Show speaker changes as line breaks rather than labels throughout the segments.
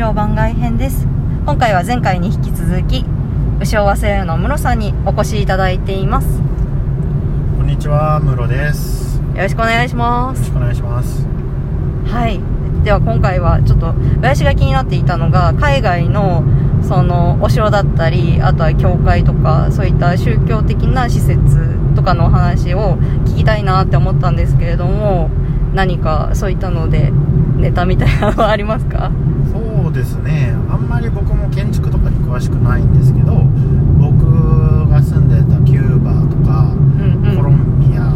ジオ番外編です。今回は前回に引き続き牛尾忘れるの室さんにお越しいただいています。よ
こんにちは、ムロです。よ
ろしくお願いします。
ろしくお願いします。
はい。では今回はちょっと林が気になっていたのが海外のそのお城だったりあとは教会とかそういった宗教的な施設とかのお話を聞きたいなって思ったんですけれども何かそういったのでネタみたいなのはありますか？
ですね、あんまり僕も建築とかに詳しくないんですけど、僕が住んでたキューバとか、
うんうん。
コロンビア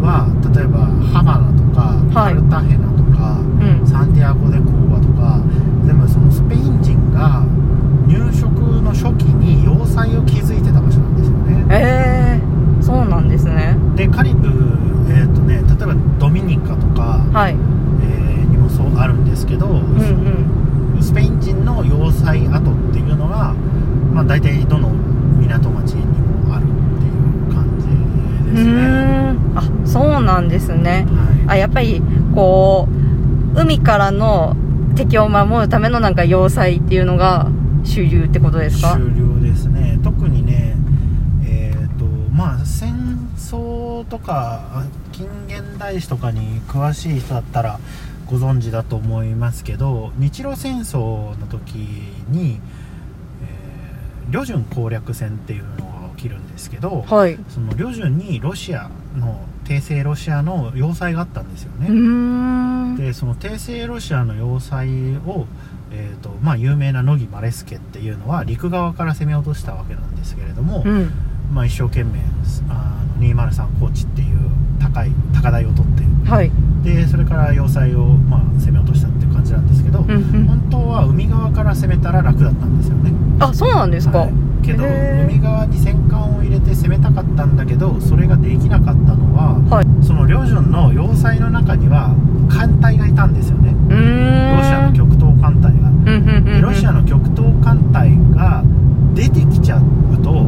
は、例えばハバナとか、
はい。
カルタヘナとか、
うん。
サンティアゴ・デ・クーバとか、全部そのスペイン人が入植の初期に要塞を築いてた場所なんですよね。
えー、そうなんですね
で、カリブ、えっ、とね、例えばドミニカとか、
はい
えーにもそうあるんですけど、
うんうん
スペイン人の要塞跡っていうのが、まあ、大体どの港町にもあるっていう感じ
う
ですね、
あそうなんですね。
は
あやっぱりこう海からの敵を守るためのなんか要塞っていうのが主流ってことで
い、
すか？
終了ですね。特にねえっ、とまあ戦争とかあ近現代史とかに詳しい人だったらご存知だと思いますけど日露戦争の時に、えー旅順攻略戦っていうのが起きるんですけど、
はい。
その旅順にロシアの帝政ロシアの要塞があったんですよね、
ん。
でその帝政ロシアの要塞を、えーとまあ、有名な乃木マレスケっていうのは陸側から攻め落としたわけなんですけれども、
うん。
まあ、一生懸命あの203高地っていう高い高台を取って
はい。
でそれから要塞を、まあ、攻め落としたっていう感じなんですけど、
うんうん。
本当は海側から攻めたら楽だったんですよね
あそうなんですか、
はい。けど海側に戦艦を入れて攻めたかったんだけどそれができなかったのは、
はい。
その旅順の要塞の中には艦隊がいたんですよね。ロシアの極東艦隊が、
うんうんうんうん。
でロシアの極東艦隊が出てきちゃうと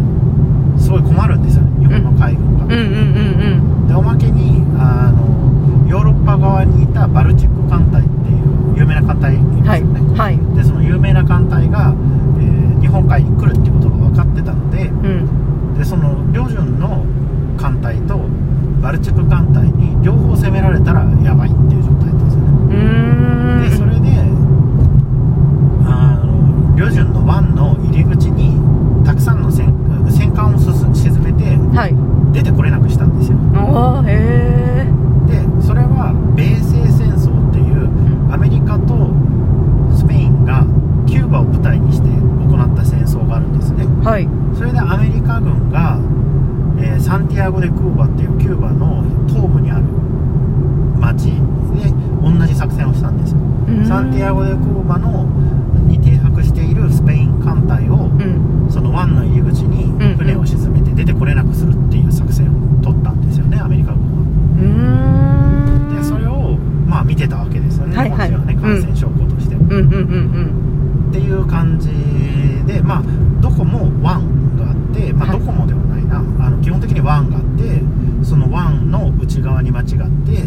すごい困るんですよ日本の海軍が、
うんうんうん
でおまけにあのヨーロッパ側にいたバルチック艦隊っていう有名な艦隊い
うんはい
ますよね、
はい
でその有名な艦隊が、えー日本海に来るっていうことが分かってたので
うん
でその旅順の艦隊とバルチック艦隊に両方攻められたらやばいっていう状態だったんですよね
うーん
でそれであの旅順の湾の入り口にたくさんの戦戦艦をすす沈めて
はい
出てこれなくしたんですよ
ああへえ
でそれは米西戦争っていうアメリカとスペインがキューバを舞台にして行った戦争があるんですね
はい
それでアメリカ軍が、えーサンティアゴ・デ・クーバっていうキューバの東部にある町で同じ作戦をしたんですよ
うーん
サンティアゴ・デ・クーバのに停泊しているスペイン艦隊を
うん。
その湾の入り口に
うん
船を沈めて出てこれなくするっていう作戦を取ったんですよねアメリカ軍は。
うーん。
でそれをまあ見てたわけですよね、
はいはい。
ね感染症法として、っていう感じでまあどこも湾があって、まあ、
はい。
どこもではないな、あの基本的に湾があってその湾の内側に町があって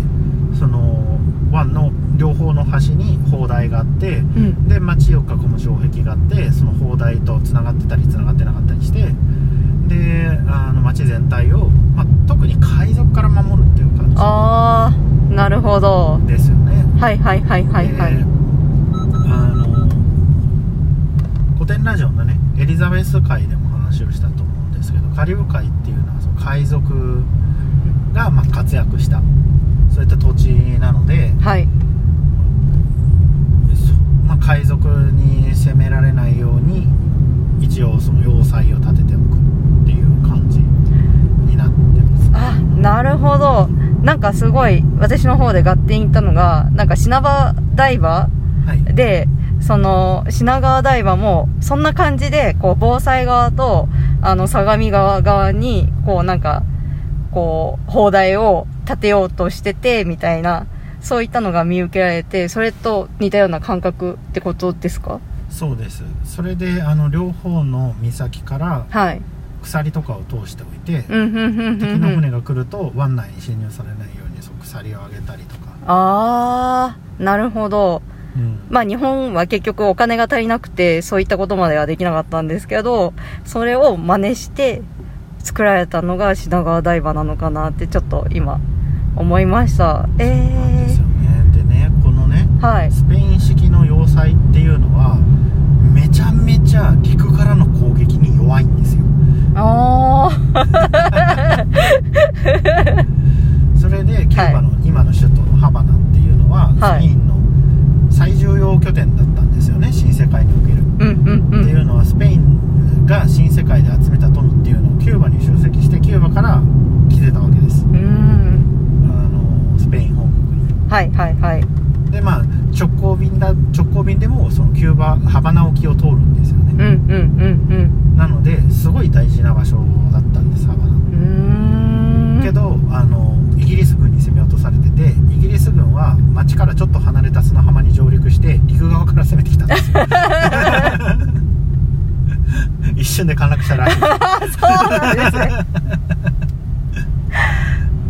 その湾の両方の端に砲台があって
うん。うん
で町を囲む城壁があってその砲台とつながってたりつながってなかったりしてであの町全体を、まあ、特に海賊から守るっていう感
ああなるほど。
じですよね。
はいはいはいはいはい。
であの古典ラジオのねエリザベス会でも話をしたと思うんですけどカリブ海っていうのはその海賊がまあ活躍したそういった土地なので、
はい。
そまあ、海賊に攻められないように一応その要塞を建てておくっていう感じになってます。
あなるほど。なんかすごい私の方で合点いったのがなんか品川台場
はい。
でその品川台場もそんな感じでこう防災側とあの相模川側にこうなんかこう砲台を建てようとしててみたいなそういったのが見受けられてそれと似たような感覚ってことですか？
そうです。それであの両方の岬から
はい。
鎖とかを通しておいて、敵の
うん
船が来ると湾内に侵入されないようにそう鎖を上げたりとか。
ああなるほど。
うん。
まあ日本は結局お金が足りなくてそういったことまではできなかったんですけどそれを真似して作られたのが品川台場なのかなってちょっと今思いました。ええ
よね。でねこのね
はい。
スペイン式の要塞っていうのはめちゃめちゃ陸からの攻撃に弱いんですよ。
ああ
それでキューバの今の首都のハバナっていうのは、
はい。
スペインの最重要拠点だったんですよね新世界における、
うんうんう
ってい
ん
うのはスペインが新世界で集めた富っていうのをキューバに集積してキューバから来てたわけです
うーん
あのスペイン本国に
はいはいはい
でまあ直行便だ直行便でもそのキューバハバナ沖を通るんですよね、
うんうんうん
なのですごい大事な場所だったんですハバナ
うんうーん
けどあのイギリス軍に攻め落とされててイギリス軍は町からちょっと離れた砂浜に上陸して陸側から攻めてきたんですよ。一瞬で陥落したらしい。
そうなんですね。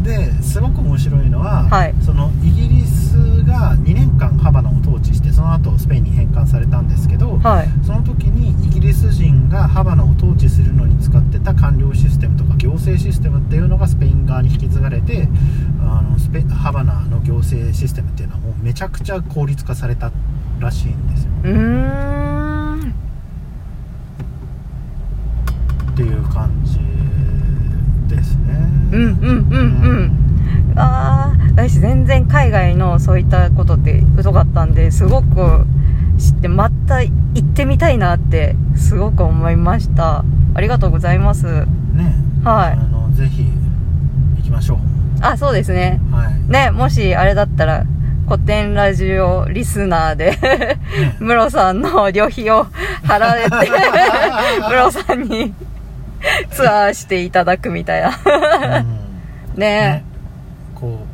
ですごく面白いのは、
はい。
そのイギリスが2年間ハバナを統治してその後スペインに返還されたんですけど、
はい。
その時にイギリス人がハバナを統治するのに使ってた官僚システムとか行政システムっていうのがスペイン側に引き継がれてあのスペハバナの行政システムっていうのはもうめちゃくちゃ効率化されたらしいんですよ。
うーん
っていう感じですね。
うんうんうんうん。ああ私全然海外のそういったことって疎かったんですごく知ってまた行ってみたいなってすごく思いました。ありがとうございます。
ね
はい。
あのぜひ行きましょう。
あそうですね。
はい。
ねもしあれだったら古典ラジオリスナーで
ね。
ムロさんの旅費を払えて ムロさんにツアーしていただくみたいな。
うん。
ね。
ね。こ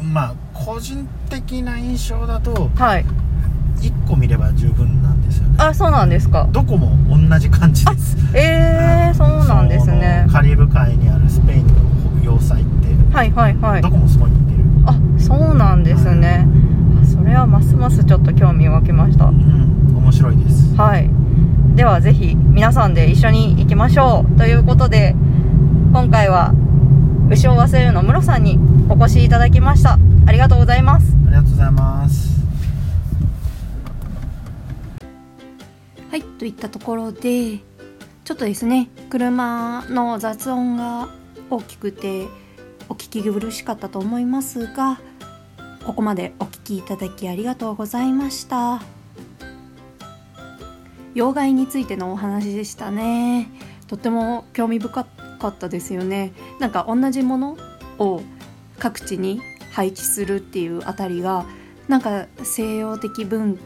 うまあ個人的な印象だと
はい。
1個見れば十分なんですよね。
あそうなんですか。
どこも同じ感じです。
えー、そうなんですね。
カリブ海にあるスペインの要塞って
はいはいはい。
どこもすごい似てる、
あそうなんですね。あそれはますますちょっと興味を湧きました。
うん面白いです。
はい。ではぜひ皆さんで一緒に行きましょう。ということで今回は牛を忘れるのムロさんにお越しいただきました。ありがとうございます。
ありがとうございます。
はいといったところでちょっとですね車の雑音が大きくてお聞き苦しかったと思いますがここまでお聞きいただきありがとうございました。妖害についてのお話でしたね。とっても興味深かったですよね。なんか同じものを各地に配置するっていうあたりがなんか西洋的文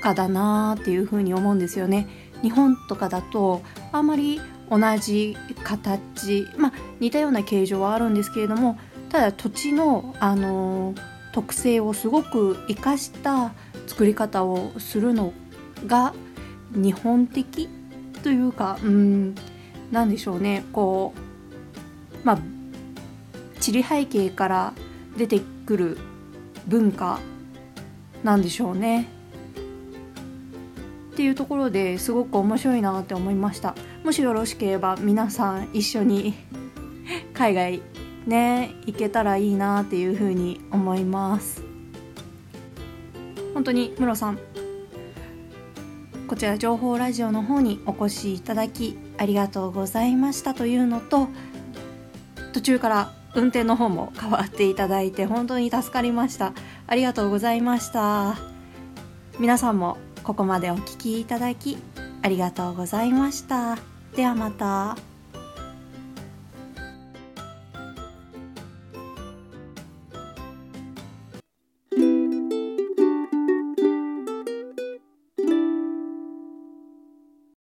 化だなーっていうふうに思うんですよね。日本とかだとあまり同じ形まあ似たような形状はあるんですけれどもただ土地の、あのー特性をすごく生かした作り方をするのが日本的というかうんなんでしょうねこうまあ地理背景から出てくる文化なんでしょうね。っていうところですごく面白いなって思いました。もしよろしければ皆さん一緒に海外ね行けたらいいなっていうふうに思います。本当にムロさん。こちら情報ラジオの方にお越しいただきありがとうございましたというのと途中から運転の方も変わっていただいて本当に助かりました。ありがとうございました。皆さんもここまでお聞きいただきありがとうございましたではまた。